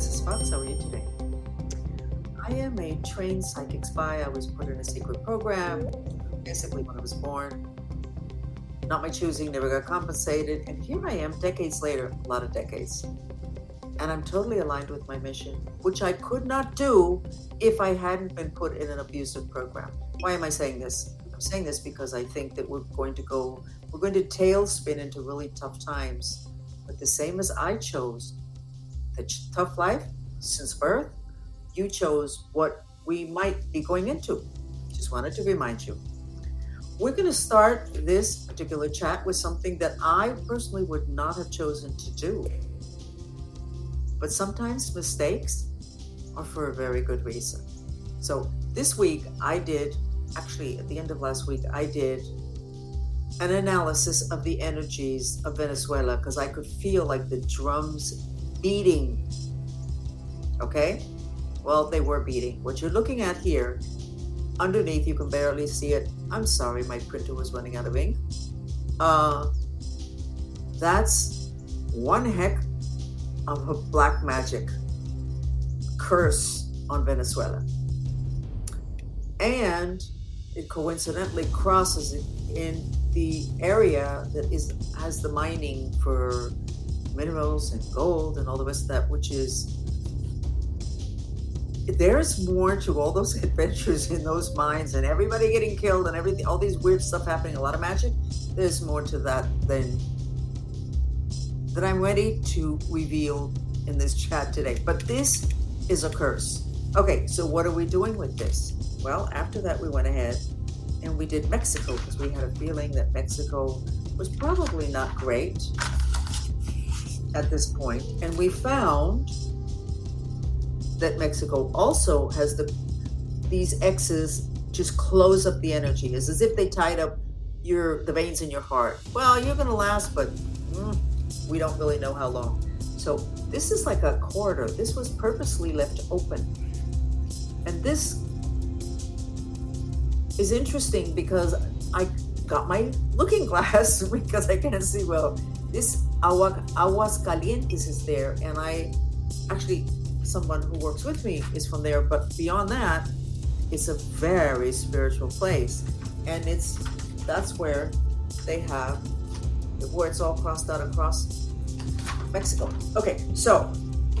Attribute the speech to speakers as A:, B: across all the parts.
A: Fox. How are you today? I am a trained psychic spy. I was put in a secret program, basically when I was born. Not my choosing, never got compensated. And here I am, decades later, a lot of decades. And I'm totally aligned with my mission, which I could not do if I hadn't been put in an abusive program. Why am I saying this? I'm saying this because I think that we're going to go, we're going to tailspin into really tough times. But the same as I chose the tough life since birth, you chose what we might be going into. Just wanted to remind you. We're going to start this particular chat with something that I personally would not have chosen to do. But sometimes mistakes are for a very good reason. So this week, I did, actually, at the end of last week, I did an analysis of the energies of Venezuela because I could feel like the drums beating. Okay? Well, they were beating. What you're looking at here Underneath, you can barely see it. I'm sorry, my printer was running out of ink. Uh, that's one heck of a black magic curse on Venezuela. And it coincidentally crosses in the area that is has the mining for minerals and gold and all the rest of that, which is there's more to all those adventures in those mines and everybody getting killed and everything, all these weird stuff happening, a lot of magic. There's more to that than that I'm ready to reveal in this chat today. But this is a curse. Okay, so what are we doing with this? Well, after that, we went ahead and we did Mexico because we had a feeling that Mexico was probably not great at this. And we found that Mexico also has the these X's just close up the energy. It's as if they tied up your the veins in your heart. Well, you're gonna last, but mm, we don't really know how long. So this is like a corridor. This was purposely left open, and this is interesting because I got my looking glass because I can't see well. This agua, Aguascalientes is there, and I actually someone who works with me is from there, but beyond that, it's a very spiritual place. And it's that's where they have where it's all crossed out across Mexico. Okay, so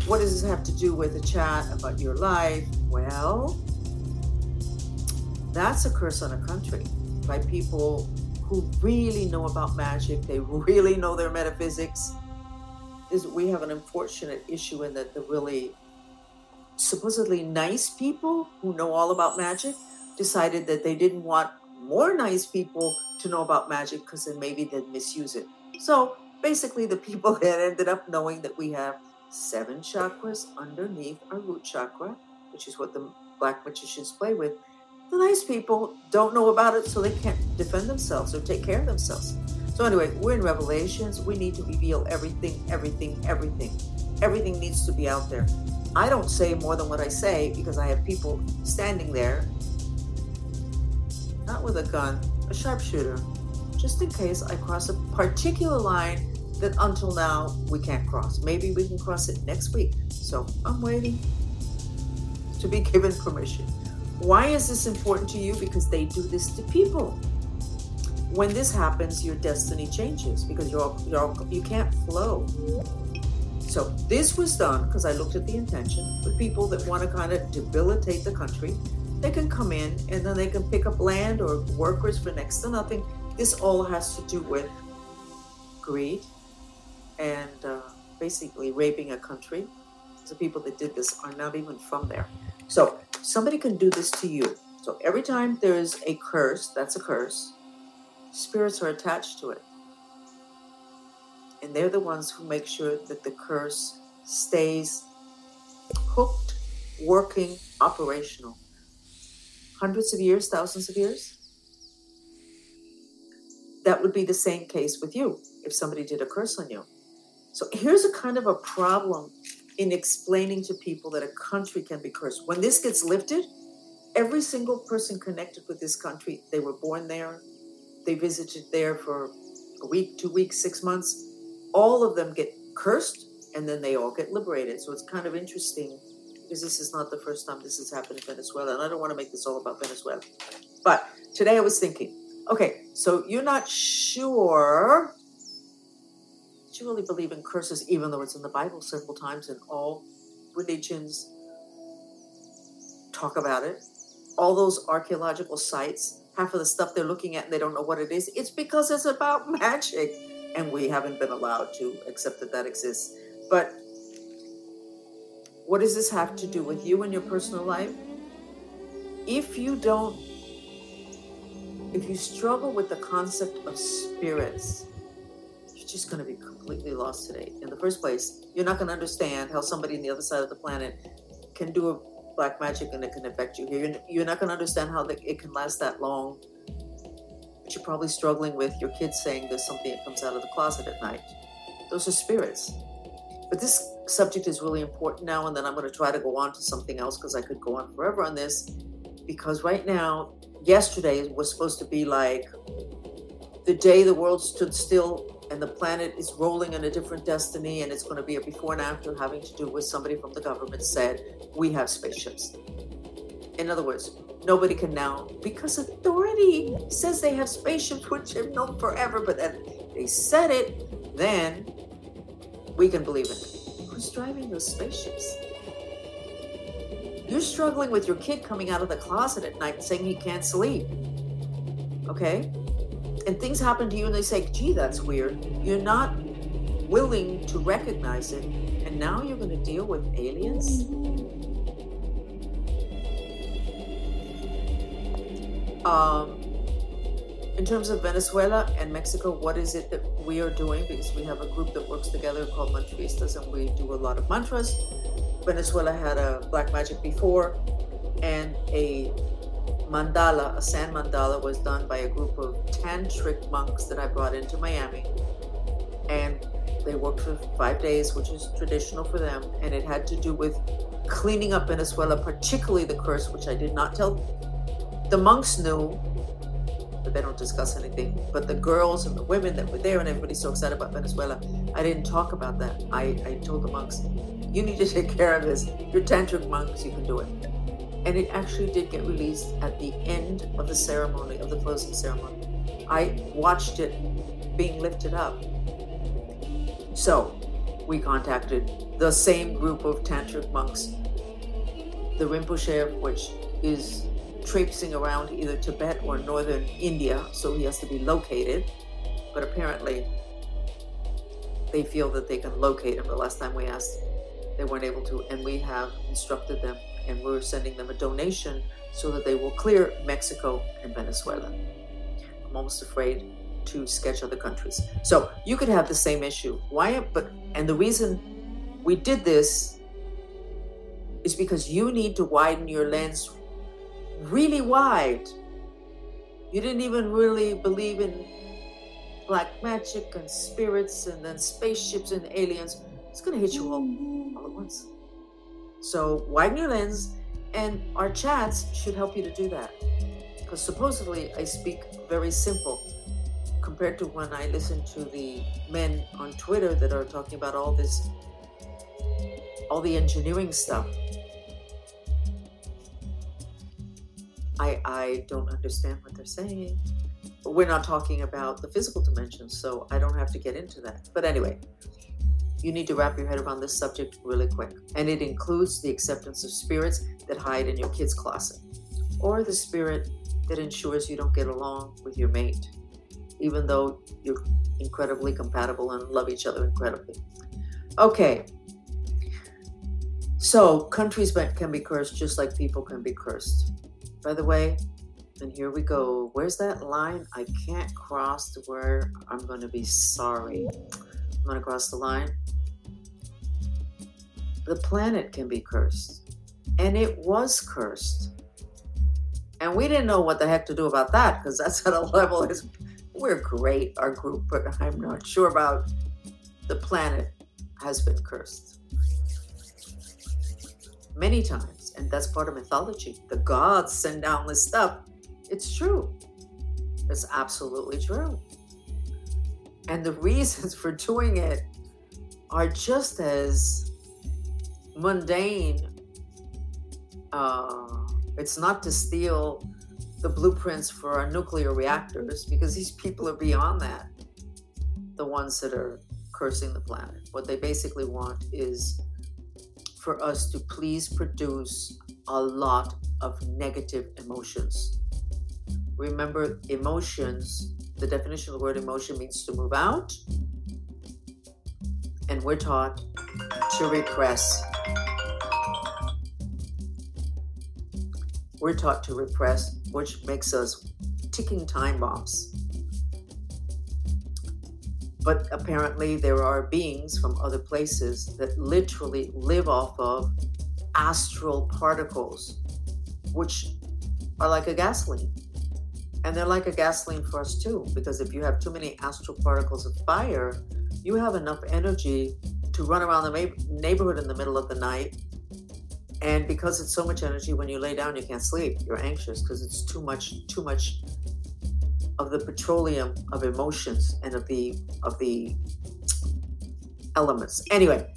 A: what does this have to do with a chat about your life? Well, that's a curse on a country by people who really know about magic, they really know their metaphysics. Is we have an unfortunate issue in that the really supposedly nice people who know all about magic decided that they didn't want more nice people to know about magic because then maybe they'd misuse it. So basically, the people that ended up knowing that we have seven chakras underneath our root chakra, which is what the black magicians play with. The nice people don't know about it, so they can't defend themselves or take care of themselves. So, anyway, we're in Revelations. We need to reveal everything, everything, everything. Everything needs to be out there. I don't say more than what I say because I have people standing there, not with a gun, a sharpshooter, just in case I cross a particular line that until now we can't cross. Maybe we can cross it next week. So I'm waiting to be given permission. Why is this important to you? Because they do this to people. When this happens, your destiny changes because you're, you're you can't flow. So this was done because I looked at the intention with people that want to kind of debilitate the country. They can come in and then they can pick up land or workers for next to nothing. This all has to do with greed and uh, basically raping a country. The people that did this are not even from there. So somebody can do this to you. So every time there's a curse, that's a curse, spirits are attached to it and they're the ones who make sure that the curse stays hooked, working, operational. Hundreds of years, thousands of years. That would be the same case with you if somebody did a curse on you. So here's a kind of a problem in explaining to people that a country can be cursed. When this gets lifted, every single person connected with this country, they were born there, they visited there for a week, two weeks, six months, all of them get cursed and then they all get liberated. So it's kind of interesting because this is not the first time this has happened in Venezuela, and I don't want to make this all about Venezuela. But today I was thinking, okay, so you're not sure you really believe in curses, even though it's in the Bible several times, and all religions talk about it. All those archaeological sites, half of the stuff they're looking at and they don't know what it is, it's because it's about magic. And we haven't been allowed to accept that that exists. But what does this have to do with you and your personal life? If you don't, if you struggle with the concept of spirits, just going to be completely lost today. In the first place, you're not going to understand how somebody on the other side of the planet can do a black magic and it can affect you here. You're not going to understand how it can last that long. But you're probably struggling with your kids saying there's something that comes out of the closet at night. Those are spirits. But this subject is really important now, and then I'm going to try to go on to something else because I could go on forever on this. Because right now, yesterday was supposed to be like the day the world stood still and the planet is rolling in a different destiny, and it's going to be a before and after having to do with somebody from the government said, We have spaceships. In other words, nobody can now, because authority says they have spaceships, which have known forever, but then they said it, then we can believe it. Who's driving those spaceships? You're struggling with your kid coming out of the closet at night saying he can't sleep. Okay? And things happen to you and they say, gee, that's weird. You're not willing to recognize it. And now you're going to deal with aliens? Um, in terms of Venezuela and Mexico, what is it that we are doing? Because we have a group that works together called Mantristas, and we do a lot of mantras. Venezuela had a black magic before, and a mandala, a sand mandala, was done by a group of tantric monks that I brought into Miami. And they worked for five days, which is traditional for them, and it had to do with cleaning up Venezuela, particularly the curse, which I did not tell. The monks knew, but they don't discuss anything. But the girls and the women that were there, and everybody's so excited about Venezuela, I didn't talk about that. I, I told the monks, you need to take care of this. You're tantric monks, you can do it. And it actually did get released at the end of the ceremony, of the closing ceremony. I watched it being lifted up. So we contacted the same group of tantric monks, the Rinpoche, which is traipsing around either Tibet or northern India, so he has to be located. But apparently, they feel that they can locate him. The last time we asked, they weren't able to, and we have instructed them, and we're sending them a donation so that they will clear Mexico and Venezuela. I'm almost afraid to sketch other countries. So you could have the same issue. Why? But and the reason we did this is because you need to widen your lens really wide. You didn't even really believe in black magic and spirits and then spaceships and aliens. It's going to hit you all, all at once. So widen your lens, and our chats should help you to do that. Because supposedly I speak very simple compared to when I listen to the men on Twitter that are talking about all this, all the engineering stuff. I, I don't understand what they're saying. We're not talking about the physical dimensions, so I don't have to get into that. But anyway, you need to wrap your head around this subject really quick. And it includes the acceptance of spirits that hide in your kid's closet, or the spirit that ensures you don't get along with your mate, even though you're incredibly compatible and love each other incredibly. Okay. So, countries can be cursed just like people can be cursed by the way. And here we go. Where's that line? I can't cross to where I'm going to be sorry. Going to cross the line. The planet can be cursed. And it was cursed. And we didn't know what the heck to do about that because that's at a level is we're great, our group, but I'm not sure about the planet has been cursed many times, and that's part of mythology. The gods send down this stuff. It's true. It's absolutely true. And the reasons for doing it are just as mundane. Uh, it's not to steal the blueprints for our nuclear reactors because these people are beyond that. The ones that are cursing the planet. What they basically want is for us to please produce a lot of negative emotions. Remember, emotions, the definition of the word emotion means to move out, and we're taught to repress. We're taught to repress, which makes us ticking time bombs. But apparently, there are beings from other places that literally live off of astral particles, which are like a gasoline. And they're like a gasoline for us too, because if you have too many astral particles of fire, you have enough energy to run around the neighborhood in the middle of the night. And because it's so much energy, when you lay down, you can't sleep. You're anxious because it's too much, too much of the petroleum of emotions and of the of the elements. Anyway,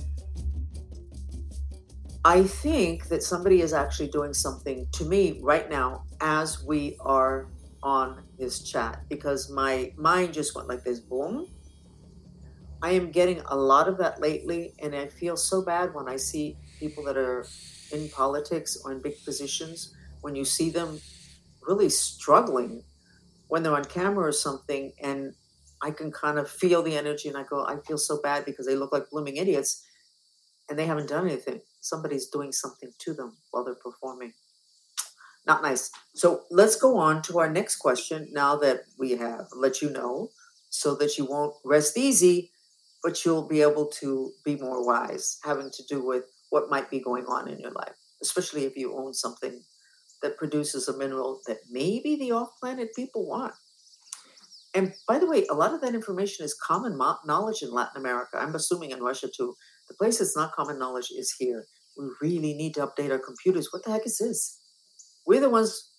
A: I think that somebody is actually doing something to me right now as we are on this chat because my mind just went like this boom I am getting a lot of that lately, and I feel so bad when I see people that are in politics or in big positions. When you see them really struggling when they're on camera or something, and I can kind of feel the energy, and I go, I feel so bad because they look like blooming idiots, and they haven't done anything. Somebody's doing something to them while they're performing. Not nice. So let's go on to our next question now that we have let you know so that you won't rest easy but you'll be able to be more wise, having to do with what might be going on in your life, especially if you own something that produces a mineral that maybe the off planet people want. And by the way, a lot of that information is common mo- knowledge in Latin America. I'm assuming in Russia too. The place that's not common knowledge is here. We really need to update our computers. What the heck is this? We're the ones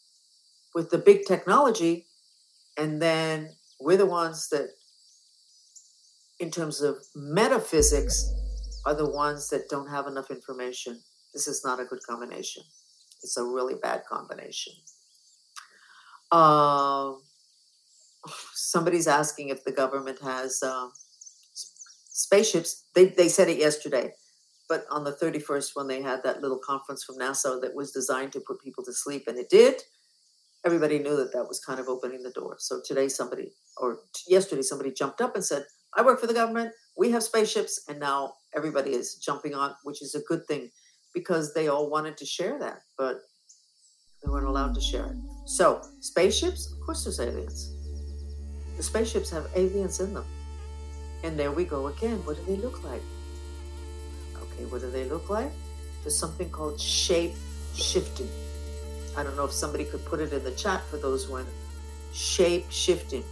A: with the big technology, and then we're the ones that in terms of metaphysics, are the ones that don't have enough information. This is not a good combination. It's a really bad combination. Uh, somebody's asking if the government has uh, spaceships. They, they said it yesterday, but on the 31st, when they had that little conference from NASA that was designed to put people to sleep, and it did, everybody knew that that was kind of opening the door. So today, somebody, or yesterday, somebody jumped up and said, I work for the government. We have spaceships, and now everybody is jumping on, which is a good thing because they all wanted to share that, but they weren't allowed to share it. So, spaceships, of course, there's aliens. The spaceships have aliens in them. And there we go again. What do they look like? Okay, what do they look like? There's something called shape shifting. I don't know if somebody could put it in the chat for those who shape shifting.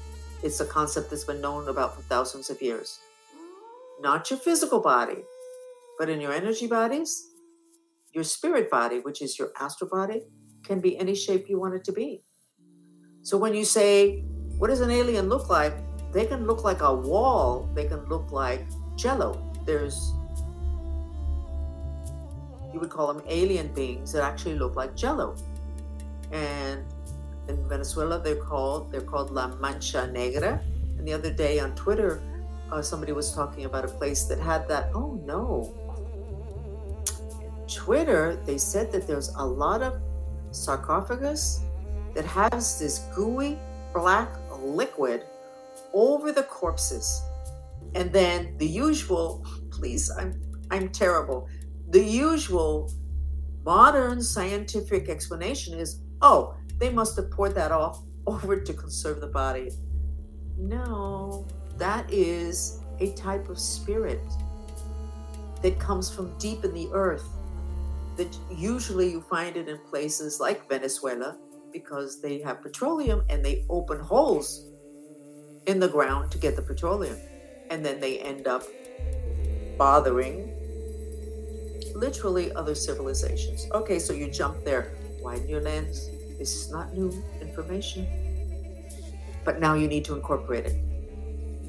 A: It's a concept that's been known about for thousands of years. Not your physical body, but in your energy bodies, your spirit body, which is your astral body, can be any shape you want it to be. So when you say, What does an alien look like? They can look like a wall, they can look like jello. There's, you would call them alien beings that actually look like jello. And in Venezuela. They're called they're called La Mancha Negra. And the other day on Twitter, uh, somebody was talking about a place that had that. Oh no! Twitter, they said that there's a lot of sarcophagus that has this gooey black liquid over the corpses. And then the usual, please, I'm I'm terrible. The usual modern scientific explanation is, oh, they must have poured that off over to conserve the body. No, that is a type of spirit that comes from deep in the earth. That usually you find it in places like Venezuela because they have petroleum and they open holes in the ground to get the petroleum. And then they end up bothering literally other civilizations. Okay, so you jump there, widen your lens, this is not new information. But now you need to incorporate it.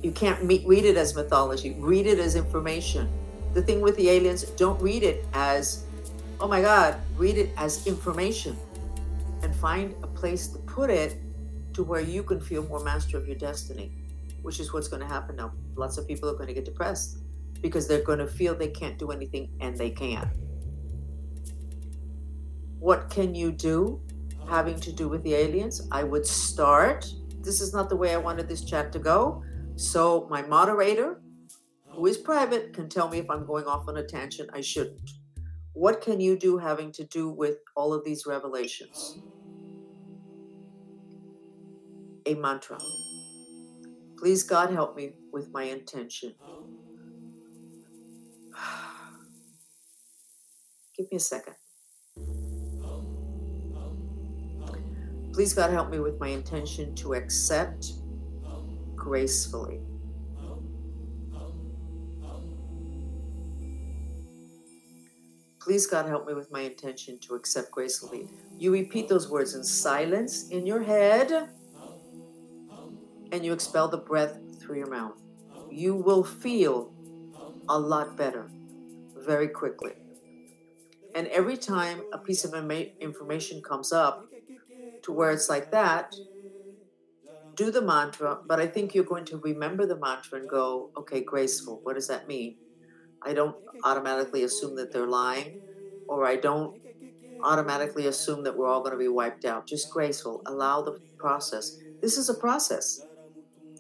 A: You can't meet, read it as mythology, read it as information. the thing with the aliens, don't read it as, oh my God, read it as information and find a place to put it to where you can feel more master of your destiny, which is what's going to happen now. Lots of people are going to get depressed because they're going to feel they can't do anything and they can. What can you do having to do with the aliens? I would start. This is not the way I wanted this chat to go. So, my moderator, who is private, can tell me if I'm going off on a tangent. I shouldn't. What can you do having to do with all of these revelations? A mantra. Please, God, help me with my intention. Um, give me a second. Please, God, help me with my intention to accept gracefully. Please, God, help me with my intention to accept gracefully. You repeat those words in silence in your head and you expel the breath through your mouth. You will feel a lot better very quickly. And every time a piece of information comes up to where it's like that, do the mantra, but I think you're going to remember the mantra and go, okay, graceful. What does that mean? I don't automatically assume that they're lying, or I don't automatically assume that we're all going to be wiped out. Just graceful. Allow the process. This is a process.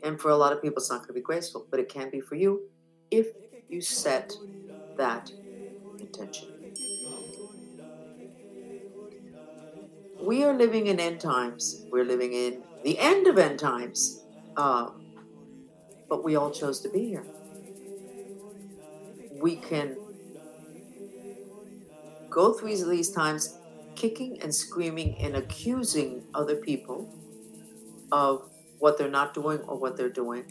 A: And for a lot of people, it's not going to be graceful, but it can be for you if you set that intention. We are living in end times. We're living in the end of end times. Uh, but we all chose to be here. We can go through these times kicking and screaming and accusing other people of what they're not doing or what they're doing.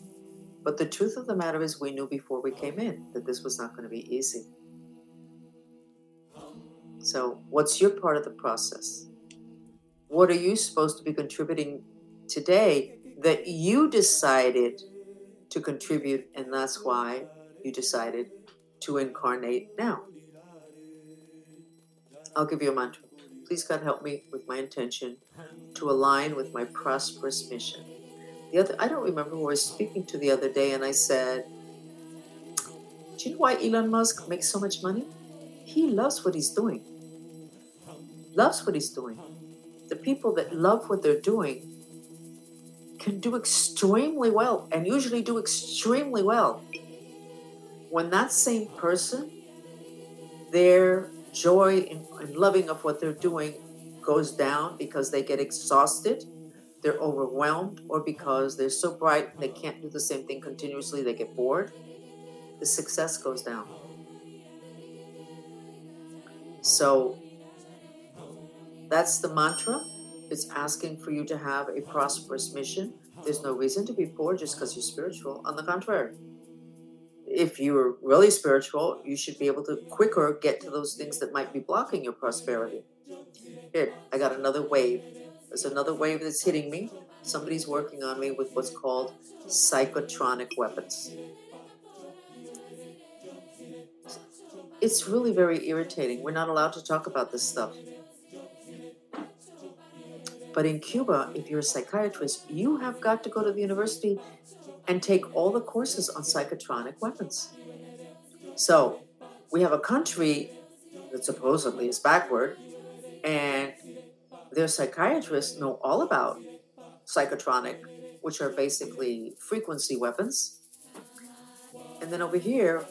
A: But the truth of the matter is, we knew before we came in that this was not going to be easy. So, what's your part of the process? What are you supposed to be contributing today that you decided to contribute, and that's why you decided to incarnate now? I'll give you a mantra. Please, God, help me with my intention to align with my prosperous mission the other I don't remember who I was speaking to the other day, and I said, "Do you know why Elon Musk makes so much money? He loves what he's doing. Loves what he's doing. The people that love what they're doing can do extremely well, and usually do extremely well. When that same person, their joy and loving of what they're doing goes down because they get exhausted they're overwhelmed or because they're so bright they can't do the same thing continuously, they get bored, the success goes down. So that's the mantra. It's asking for you to have a prosperous mission. There's no reason to be poor just because you're spiritual. On the contrary, if you're really spiritual, you should be able to quicker get to those things that might be blocking your prosperity. Here, I got another wave. There's another wave that's hitting me. Somebody's working on me with what's called psychotronic weapons. It's really very irritating. We're not allowed to talk about this stuff. But in Cuba, if you're a psychiatrist, you have got to go to the university and take all the courses on psychotronic weapons. So we have a country that supposedly is backward, and their psychiatrists know all about psychotronic, which are basically frequency weapons. And then over here,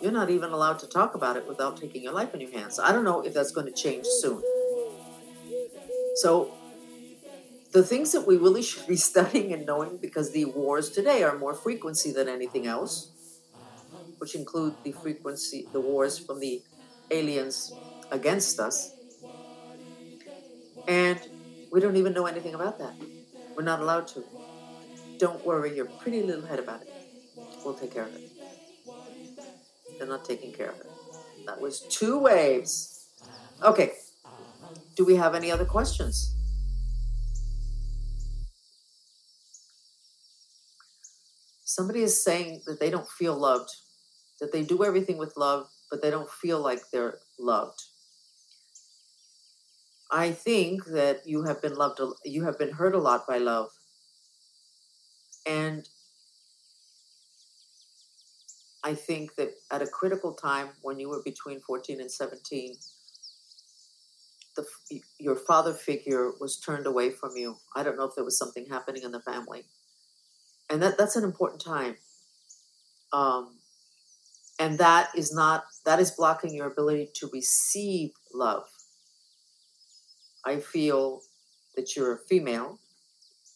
A: you're not even allowed to talk about it without taking your life in your hands. I don't know if that's going to change soon. So, the things that we really should be studying and knowing, because the wars today are more frequency than anything else, which include the frequency, the wars from the aliens against us, and we don't even know anything about that. We're not allowed to. Don't worry your pretty little head about it. We'll take care of it. They're not taking care of it. That was two waves. Okay. Do we have any other questions? Somebody is saying that they don't feel loved. that they do everything with love, but they don't feel like they're loved. I think that you have been loved, you have been hurt a lot by love. And I think that at a critical time when you were between 14 and 17, the, your father figure was turned away from you. I don't know if there was something happening in the family. And that, that's an important time. Um, and that is not, that is blocking your ability to receive love. I feel that you're a female.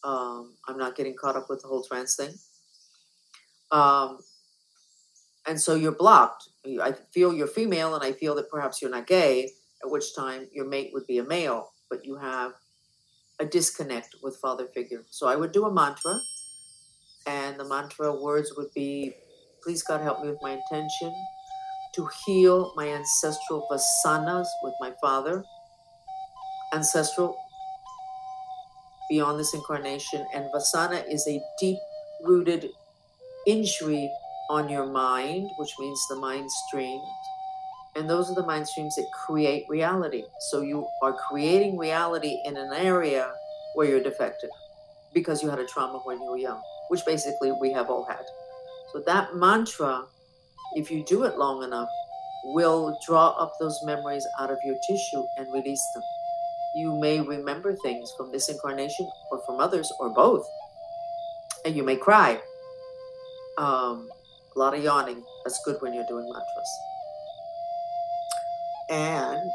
A: Um, I'm not getting caught up with the whole trans thing. Um, and so you're blocked. I feel you're female, and I feel that perhaps you're not gay, at which time your mate would be a male, but you have a disconnect with father figure. So I would do a mantra, and the mantra words would be Please, God, help me with my intention to heal my ancestral vasanas with my father, ancestral beyond this incarnation. And vasana is a deep rooted injury on your mind, which means the mind streams. And those are the mind streams that create reality. So you are creating reality in an area where you're defective because you had a trauma when you were young, which basically we have all had. So that mantra, if you do it long enough, will draw up those memories out of your tissue and release them. You may remember things from this incarnation or from others or both. And you may cry. Um, a lot of yawning. That's good when you're doing mantras. And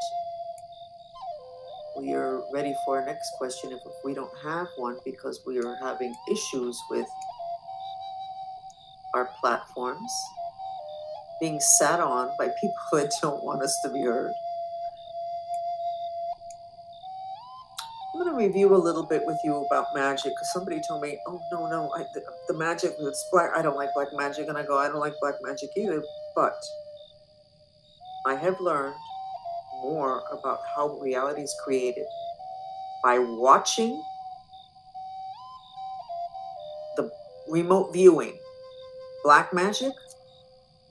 A: we are ready for our next question if we don't have one because we are having issues with our platforms being sat on by people that don't want us to be heard. Review a little bit with you about magic because somebody told me, "Oh no, no, I, the, the magic that's black. I don't like black magic," and I go, "I don't like black magic either." But I have learned more about how reality is created by watching the remote viewing black magic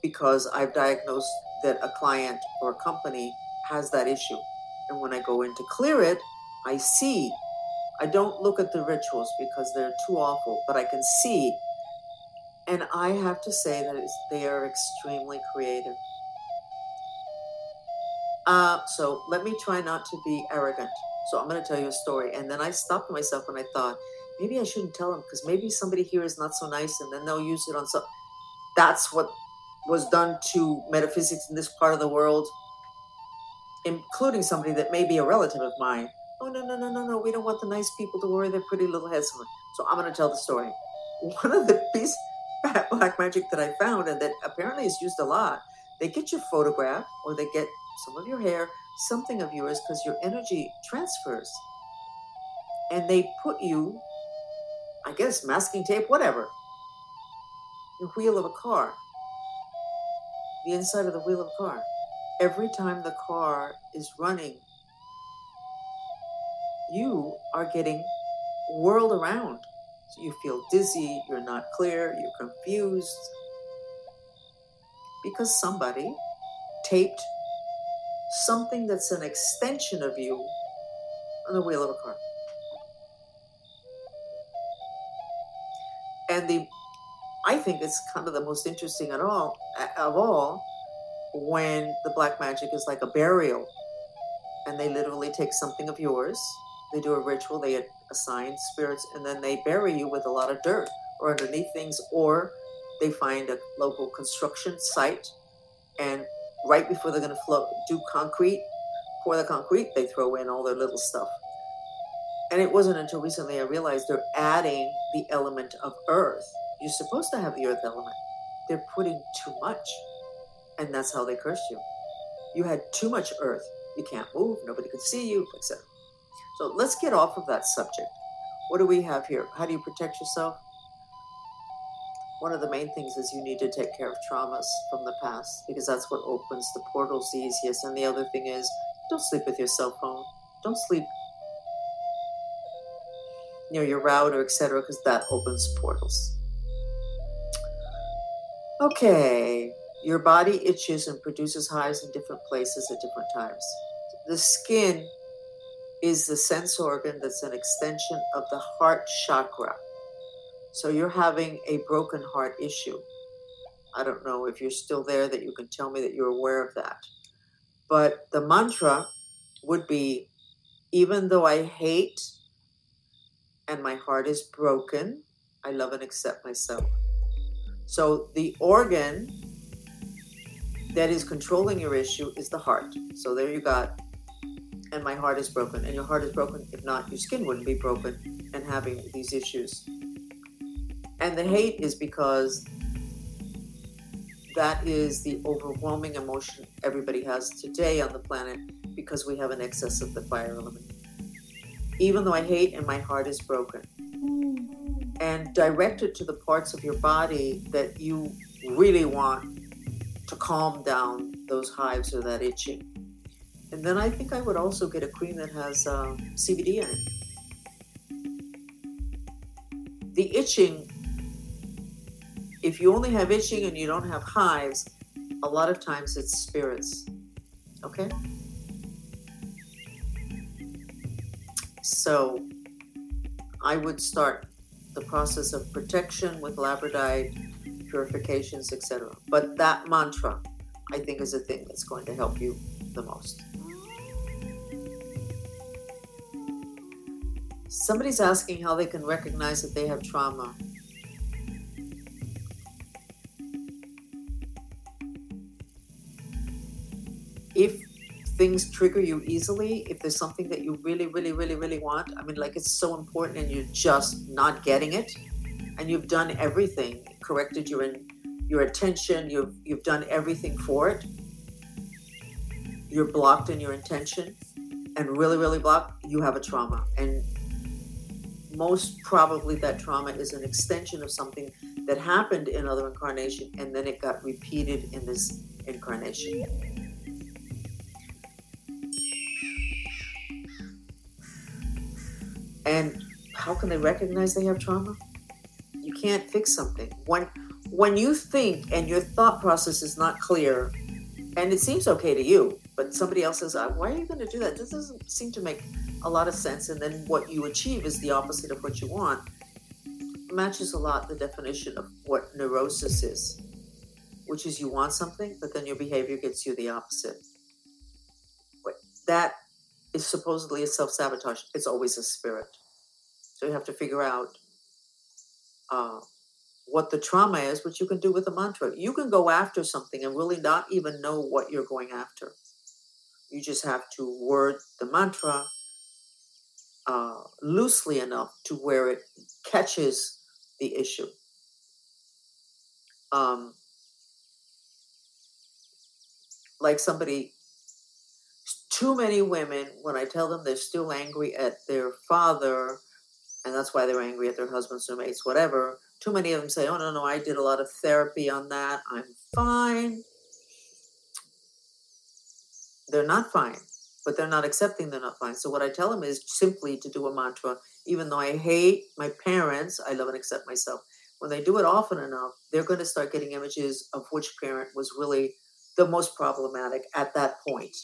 A: because I've diagnosed that a client or a company has that issue. And when I go in to clear it, I see. I don't look at the rituals because they're too awful, but I can see. And I have to say that they are extremely creative. Uh, so let me try not to be arrogant. So I'm going to tell you a story. And then I stopped myself and I thought, maybe I shouldn't tell them because maybe somebody here is not so nice and then they'll use it on some. That's what was done to metaphysics in this part of the world, including somebody that may be a relative of mine oh no no no no no we don't want the nice people to worry their pretty little heads on. So i'm going to tell the story. One of the piece black magic that i found and that apparently is used a lot they get your photograph or they get some of your hair something of yours because your energy transfers. And they put you i guess masking tape whatever the wheel of a car. The inside of the wheel of a car. Every time the car is running you are getting whirled around. So you feel dizzy, you're not clear, you're confused because somebody taped something that's an extension of you on the wheel of a car. And the I think it's kind of the most interesting at all of all when the black magic is like a burial and they literally take something of yours they do a ritual, they assign spirits, and then they bury you with a lot of dirt or underneath things, or they find a local construction site, and right before they're going to float, do concrete, pour the concrete, they throw in all their little stuff. And it wasn't until recently I realized they're adding the element of earth. You're supposed to have the earth element. They're putting too much. And that's how they curse you. You had too much earth. You can't move, nobody can see you, etc. So let's get off of that subject. What do we have here? How do you protect yourself? One of the main things is you need to take care of traumas from the past because that's what opens the portals the easiest. And the other thing is don't sleep with your cell phone. Don't sleep near your router, etc., because that opens portals. Okay, Your body itches and produces hives in different places at different times. The skin is the sense organ that's an extension of the heart chakra. So you're having a broken heart issue. I don't know if you're still there that you can tell me that you're aware of that. But the mantra would be even though I hate and my heart is broken, I love and accept myself. So the organ that is controlling your issue is the heart. So there you got, and my heart is broken. And your heart is broken. If not, your skin wouldn't be broken and having these issues. And the hate is because that is the overwhelming emotion everybody has today on the planet because we have an excess of the fire element. Even though I hate and my heart is broken. And direct it to the parts of your body that you really want to calm down those hives or that itching. And then I think I would also get a cream that has uh, CBD in it. The itching if you only have itching and you don't have hives, a lot of times it's spirits. Okay? So I would start the process of protection with labradorite, purifications, etc. But that mantra, I think, is a thing that's going to help you the most. Somebody's asking how they can recognize that they have trauma. if things trigger you easily, if there's something that you really, really, really, really want, I mean, like it's so important and you're just not getting it, and you've done everything, corrected your your attention, you've you've done everything for it. You're blocked in your intention, and really, really blocked. You have a trauma, and most probably that trauma is an extension of something that happened in other incarnation, and then it got repeated in this incarnation. And how can they recognize they have trauma? You can't fix something. When when you think and your thought process is not clear, and it seems okay to you, but somebody else says, uh, "Why are you going to do that?" This doesn't seem to make a lot of sense. And then what you achieve is the opposite of what you want. Matches a lot the definition of what neurosis is, which is you want something, but then your behavior gets you the opposite. That is supposedly a self sabotage. It's always a spirit. So you have to figure out uh, what the trauma is, which you can do with a mantra. You can go after something and really not even know what you're going after. You just have to word the mantra uh, loosely enough to where it catches the issue. Um, like somebody too many women, when I tell them they're still angry at their father, and that's why they're angry at their husbands, or mates, whatever, too many of them say, Oh, no, no, I did a lot of therapy on that. I'm fine. They're not fine, but they're not accepting they're not fine. So, what I tell them is simply to do a mantra. Even though I hate my parents, I love and accept myself. When they do it often enough, they're going to start getting images of which parent was really the most problematic at that point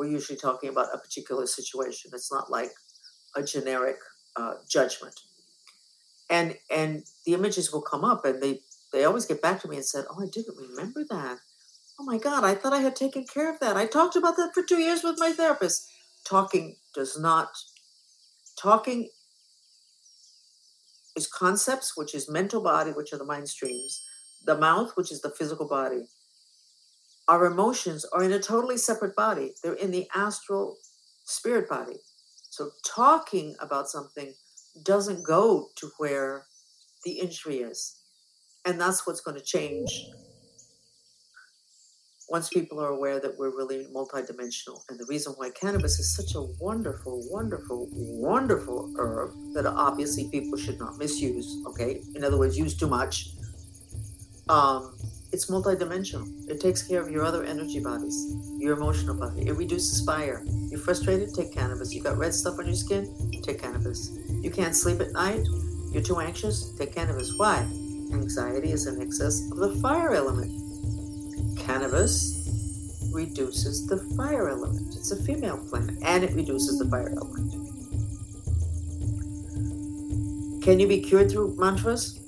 A: we're usually talking about a particular situation. It's not like a generic uh, judgment. And and the images will come up, and they they always get back to me and said, "Oh, I didn't remember that. Oh my God, I thought I had taken care of that. I talked about that for two years with my therapist." Talking does not talking is concepts, which is mental body, which are the mind streams, the mouth, which is the physical body, our emotions are in a totally separate body. They're in the astral spirit body. So talking about something doesn't go to where the injury is. And that's what's going to change once people are aware that we're really multidimensional. And the reason why cannabis is such a wonderful, wonderful, wonderful herb that obviously people should not misuse, okay? In other words, use too much. Um, it's multidimensional. It takes care of your other energy bodies, your emotional body. It reduces fire. You're frustrated? Take cannabis. You got red stuff on your skin? Take cannabis. You can't sleep at night? You're too anxious? Take cannabis. Why? Anxiety is an excess of the fire element. Cannabis reduces the fire element. It's a female plant and it reduces the fire element. Can you be cured through mantras?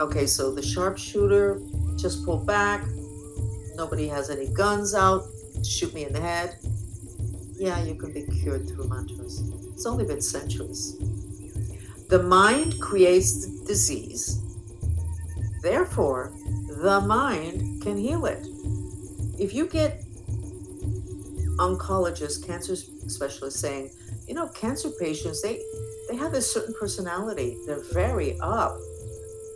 A: Okay, so the sharpshooter just pulled back. Nobody has any guns out. Shoot me in the head. Yeah, you can be cured through mantras. It's only been centuries. The mind creates the disease. Therefore, the mind can heal it. If you get oncologists, cancer specialists saying, you know, cancer patients, they they have a certain personality. They're very up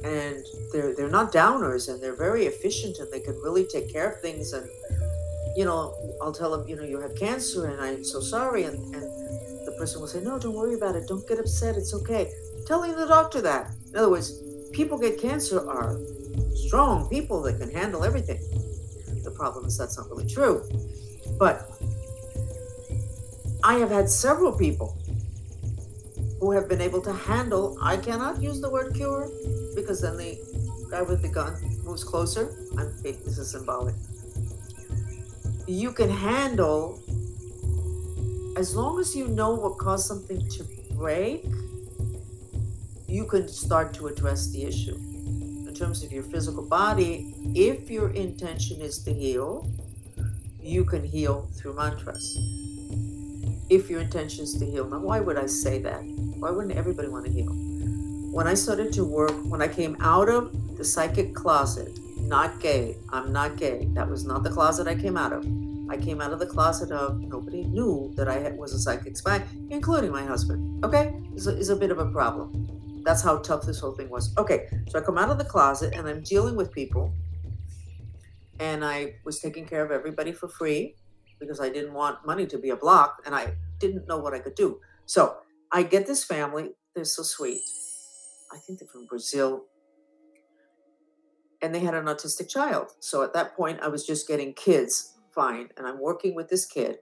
A: and they're they're not downers and they're very efficient and they can really take care of things and you know, I'll tell them, you know, you have cancer and I'm so sorry and, and the person will say, No, don't worry about it, don't get upset, it's okay. Telling the doctor that. In other words, people get cancer are strong people that can handle everything. The problem is that's not really true. But I have had several people who have been able to handle, I cannot use the word cure because then the guy with the gun moves closer. I'm this is symbolic. You can handle as long as you know what caused something to break, you can start to address the issue terms of your physical body, if your intention is to heal, you can heal through mantras. If your intention is to heal. Now, why would I say that? Why wouldn't everybody want to heal? When I started to work, when I came out of the psychic closet, not gay, I'm not gay. That was not the closet I came out of. I came out of the closet of nobody knew that I was a psychic spy, including my husband. Okay? It's a, it's a bit of a problem. That's how tough this whole thing was. Okay, so I come out of the closet and I'm dealing with people. And I was taking care of everybody for free because I didn't want money to be a block and I didn't know what I could do. So I get this family. They're so sweet. I think they're from Brazil. And they had an autistic child. So at that point, I was just getting kids fine. And I'm working with this kid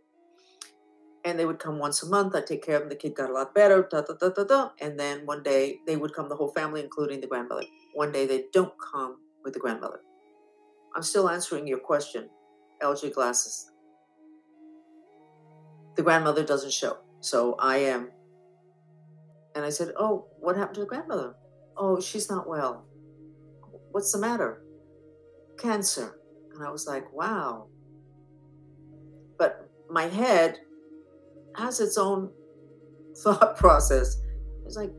A: and they would come once a month. I'd take care of them. The kid got a lot better. Da, da, da, da, da. And then one day they would come, the whole family, including the grandmother. One day they don't come with the grandmother. I'm still answering your question, LG glasses. The grandmother doesn't show. So I am. And I said, Oh, what happened to the grandmother? Oh, she's not well. What's the matter? Cancer. And I was like, Wow. But my head has its own thought process. It's like,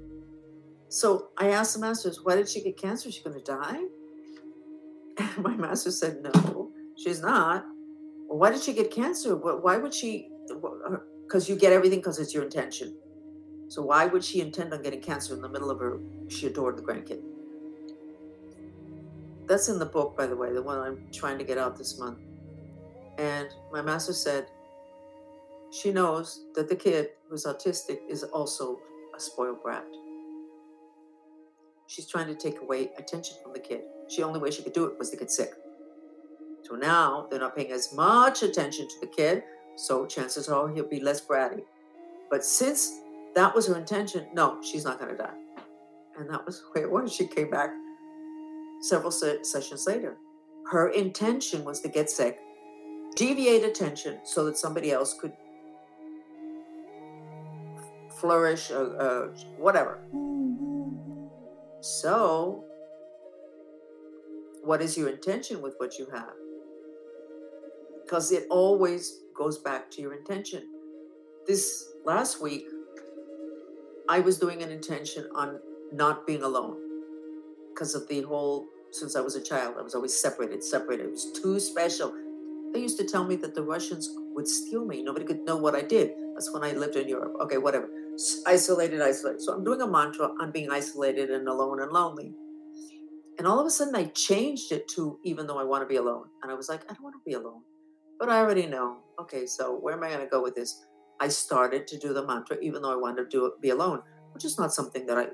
A: so I asked the masters, why did she get cancer? Is she going to die? And my master said, no, she's not. Well, why did she get cancer? Why would she? Because you get everything because it's your intention. So why would she intend on getting cancer in the middle of her? She adored the grandkid. That's in the book, by the way, the one I'm trying to get out this month. And my master said, she knows that the kid who's autistic is also a spoiled brat. She's trying to take away attention from the kid. The only way she could do it was to get sick. So now they're not paying as much attention to the kid, so chances are he'll be less bratty. But since that was her intention, no, she's not going to die. And that was the way it was. She came back several se- sessions later. Her intention was to get sick, deviate attention so that somebody else could flourish, uh, uh, whatever. So, what is your intention with what you have? Because it always goes back to your intention. This last week, I was doing an intention on not being alone because of the whole, since I was a child, I was always separated, separated. It was too special. They used to tell me that the Russians would steal me. Nobody could know what I did. That's when I lived in Europe. Okay, whatever isolated, isolated. So I'm doing a mantra on being isolated and alone and lonely. And all of a sudden, I changed it to even though I want to be alone. And I was like, I don't want to be alone. But I already know. Okay, so where am I going to go with this? I started to do the mantra even though I wanted to do it, be alone, which is not something that I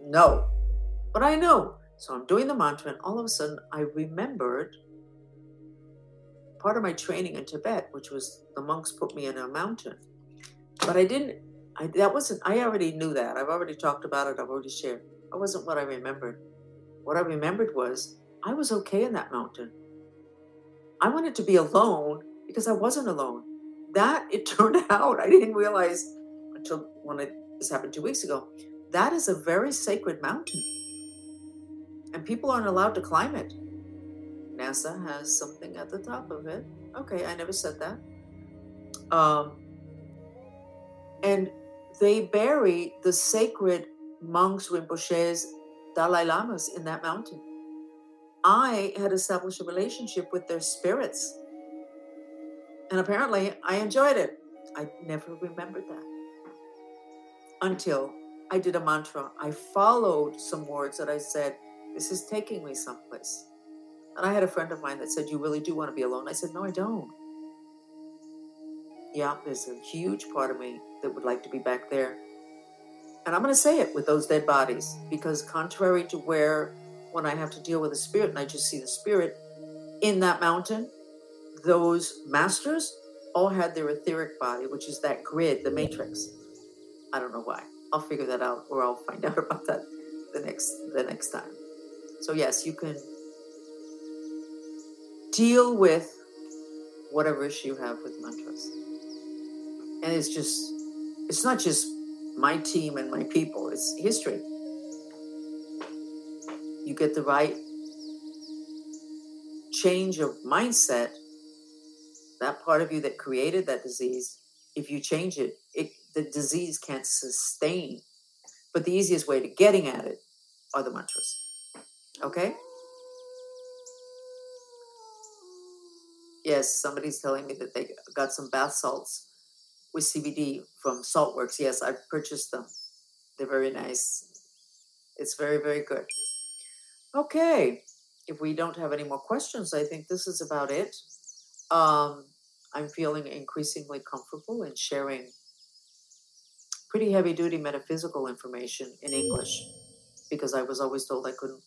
A: know. But I know. So I'm doing the mantra, and all of a sudden, I remembered part of my training in Tibet, which was the monks put me in a mountain. But I didn't I, that wasn't, I already knew that. I've already talked about it. I've already shared. That wasn't what I remembered. What I remembered was I was okay in that mountain. I wanted to be alone because I wasn't alone. That it turned out, I didn't realize until when it, this happened two weeks ago. That is a very sacred mountain, and people aren't allowed to climb it. NASA has something at the top of it. Okay, I never said that. Um, and they bury the sacred monks, Rinpoches, Dalai Lamas in that mountain. I had established a relationship with their spirits. And apparently I enjoyed it. I never remembered that until I did a mantra. I followed some words that I said, This is taking me someplace. And I had a friend of mine that said, You really do want to be alone? I said, No, I don't. Yeah, there's a huge part of me that would like to be back there. And I'm going to say it with those dead bodies because, contrary to where when I have to deal with a spirit and I just see the spirit in that mountain, those masters all had their etheric body, which is that grid, the matrix. I don't know why. I'll figure that out or I'll find out about that the next the next time. So yes, you can deal with whatever issue you have with mantras. And it's just it's not just my team and my people, it's history you get the right change of mindset, that part of you that created that disease, if you change it, it the disease can't sustain. But the easiest way to getting at it are the mantras. Okay? Yes, somebody's telling me that they got some bath salts with CBD from Saltworks. Yes, I've purchased them. They're very nice. It's very, very good. Okay, if we don't have any more questions, I think this is about it. Um, I'm feeling increasingly comfortable in sharing pretty heavy duty metaphysical information in English because I was always told I couldn't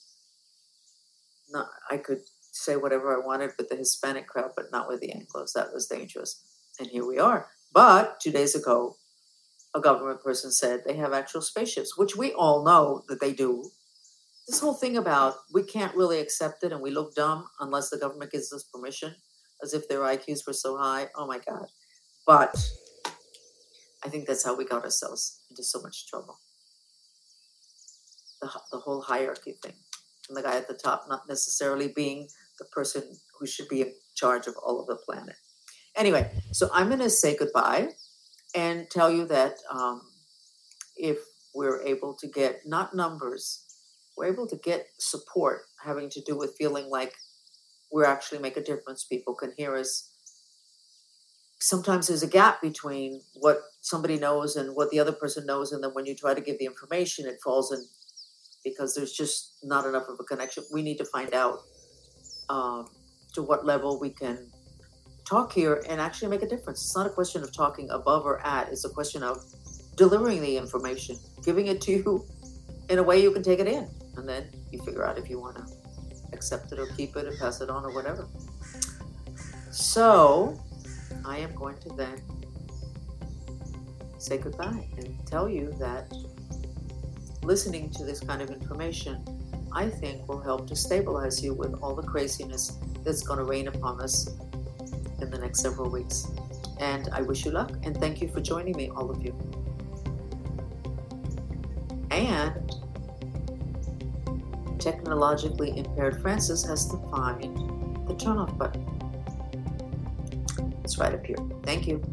A: not I could say whatever I wanted with the Hispanic crowd, but not with the Anglos. That was dangerous. And here we are. But two days ago, a government person said they have actual spaceships, which we all know that they do this whole thing about we can't really accept it and we look dumb unless the government gives us permission, as if their IQs were so high. Oh my God. But I think that's how we got ourselves into so much trouble. The, the whole hierarchy thing. And the guy at the top not necessarily being the person who should be in charge of all of the planet. Anyway, so I'm going to say goodbye and tell you that um, if we're able to get not numbers, we're able to get support having to do with feeling like we actually make a difference. People can hear us. Sometimes there's a gap between what somebody knows and what the other person knows, and then when you try to give the information, it falls in because there's just not enough of a connection. We need to find out um, to what level we can talk here and actually make a difference. It's not a question of talking above or at, it's a question of delivering the information, giving it to you in a way you can take it in and then you figure out if you want to accept it or keep it and pass it on or whatever. So I am going to then say goodbye and tell you that listening to this kind of information, I think, will help to stabilize you with all the craziness that's going to rain upon us in the next several weeks. And I wish you luck and thank you for joining me, all of you. And technologically impaired Frances has to find the turn off button. It's right up here. Thank you.